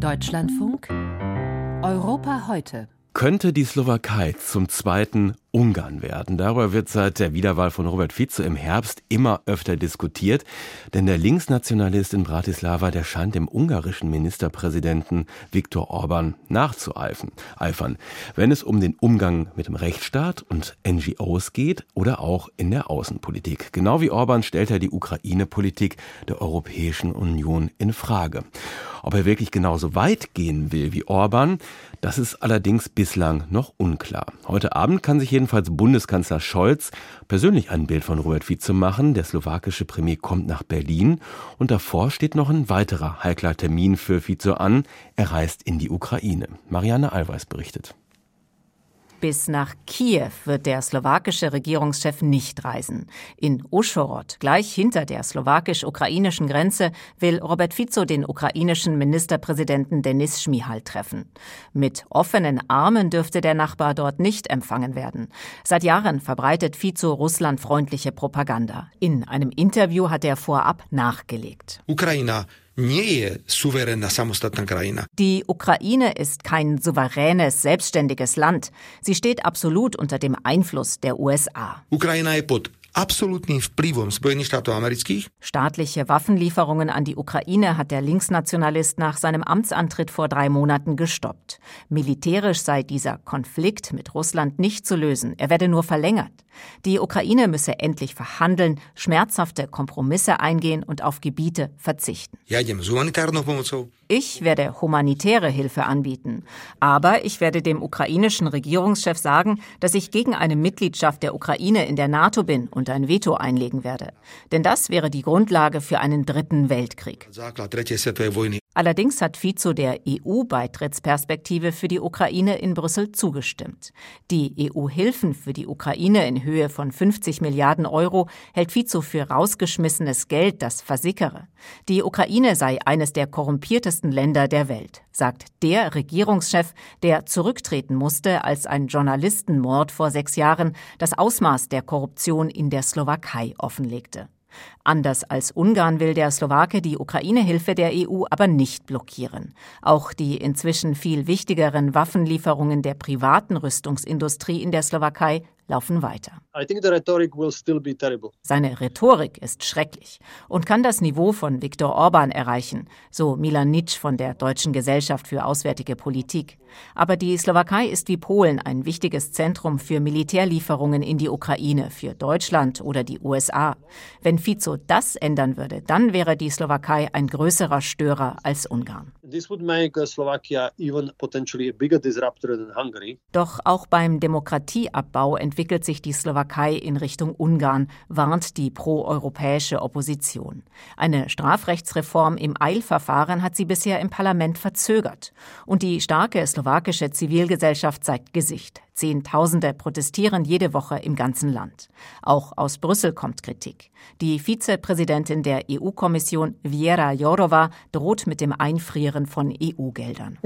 Deutschlandfunk Europa heute. Könnte die Slowakei zum zweiten Ungarn werden. Darüber wird seit der Wiederwahl von Robert Fico im Herbst immer öfter diskutiert, denn der Linksnationalist in Bratislava, der scheint dem ungarischen Ministerpräsidenten Viktor Orban nachzueifern, eifern, wenn es um den Umgang mit dem Rechtsstaat und NGOs geht oder auch in der Außenpolitik. Genau wie Orban stellt er die Ukraine-Politik der Europäischen Union in Frage. Ob er wirklich genauso weit gehen will wie Orban, das ist allerdings bislang noch unklar. Heute Abend kann sich jedenfalls Bundeskanzler Scholz persönlich ein Bild von Robert Fico machen. Der slowakische Premier kommt nach Berlin und davor steht noch ein weiterer heikler Termin für Fico an. Er reist in die Ukraine. Marianne Allweis berichtet. Bis nach Kiew wird der slowakische Regierungschef nicht reisen. In Uschhorod, gleich hinter der slowakisch-ukrainischen Grenze, will Robert Fico den ukrainischen Ministerpräsidenten Denis Schmihal treffen. Mit offenen Armen dürfte der Nachbar dort nicht empfangen werden. Seit Jahren verbreitet Fico russlandfreundliche Propaganda. In einem Interview hat er vorab nachgelegt. Die Ukraine ist kein souveränes, selbstständiges Land. Sie steht absolut unter dem Einfluss der USA. Ukraina je pod absolutním vplyvom Spojených štátov amerických. Staatliche Waffenlieferungen an die Ukraine hat der Linksnationalist nach seinem Amtsantritt vor drei Monaten gestoppt. Militärisch sei dieser Konflikt mit Russland nicht zu lösen. Er werde nur verlängert. Die Ukraine müsse endlich verhandeln, schmerzhafte Kompromisse eingehen und auf Gebiete verzichten. Ich werde humanitäre Hilfe anbieten. Aber ich werde dem ukrainischen Regierungschef sagen, dass ich gegen eine Mitgliedschaft der Ukraine in der NATO bin und ein Veto einlegen werde. Denn das wäre die Grundlage für einen dritten Weltkrieg. Allerdings hat Fico der EU-Beitrittsperspektive für die Ukraine in Brüssel zugestimmt. Die EU-Hilfen für die Ukraine in Höhe von 50 Milliarden Euro hält Fico für rausgeschmissenes Geld, das versickere. Die Ukraine sei eines der korrumpiertesten Länder der Welt, sagt der Regierungschef, der zurücktreten musste, als ein Journalistenmord vor sechs Jahren das Ausmaß der Korruption in der Slowakei offenlegte. Anders als Ungarn will der Slowake die Ukraine-Hilfe der EU aber nicht blockieren. Auch die inzwischen viel wichtigeren Waffenlieferungen der privaten Rüstungsindustrie in der Slowakei laufen weiter. Seine Rhetorik ist schrecklich und kann das Niveau von Viktor Orban erreichen, so Milan Nitsch von der Deutschen Gesellschaft für Auswärtige Politik. Aber die Slowakei ist wie Polen ein wichtiges Zentrum für Militärlieferungen in die Ukraine, für Deutschland oder die USA. Wenn Fico das ändern würde, dann wäre die Slowakei ein größerer Störer als Ungarn. Doch auch beim Demokratieabbau entwickelt sich die Slowakei in Richtung Ungarn, warnt die proeuropäische Opposition. Eine Strafrechtsreform im Eilverfahren hat sie bisher im Parlament verzögert. Und die starke slowakische Zivilgesellschaft zeigt Gesicht. Zehntausende protestieren jede Woche im ganzen Land. Auch aus Brüssel kommt Kritik. Die Vizepräsidentin der EU-Kommission, Viera Jourova, droht mit dem Einfrieren von EU-Geldern.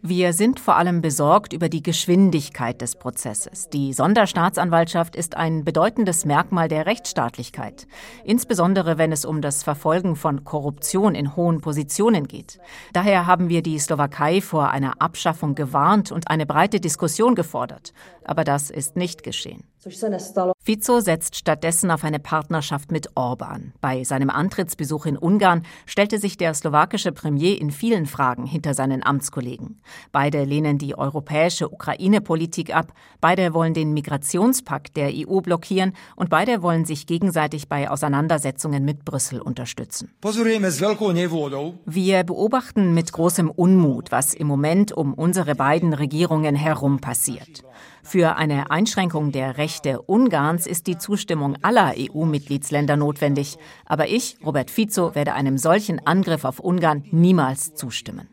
Wir sind vor allem besorgt über die Geschwindigkeit des Prozesses. Die Sonderstaatsanwaltschaft ist ein bedeutendes Merkmal der Rechtsstaatlichkeit, insbesondere wenn es um das Verfolgen von Korruption in hohen Positionen geht. Daher haben wir die Slowakei vor einer Abschaffung gewarnt gewarnt und eine breite Diskussion gefordert. Aber das ist nicht geschehen. Fico setzt stattdessen auf eine Partnerschaft mit Orban. Bei seinem Antrittsbesuch in Ungarn stellte sich der slowakische Premier in vielen Fragen hinter seinen Amtskollegen. Beide lehnen die europäische Ukraine-Politik ab, beide wollen den Migrationspakt der EU blockieren und beide wollen sich gegenseitig bei Auseinandersetzungen mit Brüssel unterstützen. Wir beobachten mit großem Unmut, was im Moment um unsere beiden Regierungen herum passiert. Für eine Einschränkung der Rechte Ungarns ist die Zustimmung aller EU-Mitgliedsländer notwendig. Aber ich, Robert Fico, werde einem solchen Angriff auf Ungarn niemals zustimmen.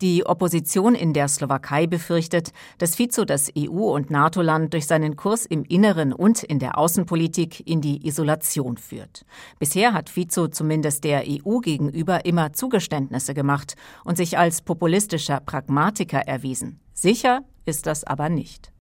Die Opposition in der Slowakei befürchtet, dass Fico das EU- und NATO-Land durch seinen Kurs im Inneren und in der Außenpolitik in die Isolation führt. Bisher hat Fico zumindest der EU gegenüber immer Zugeständnisse gemacht und sich als populistischer Pragmatiker erwiesen. Sicher ist das aber nicht.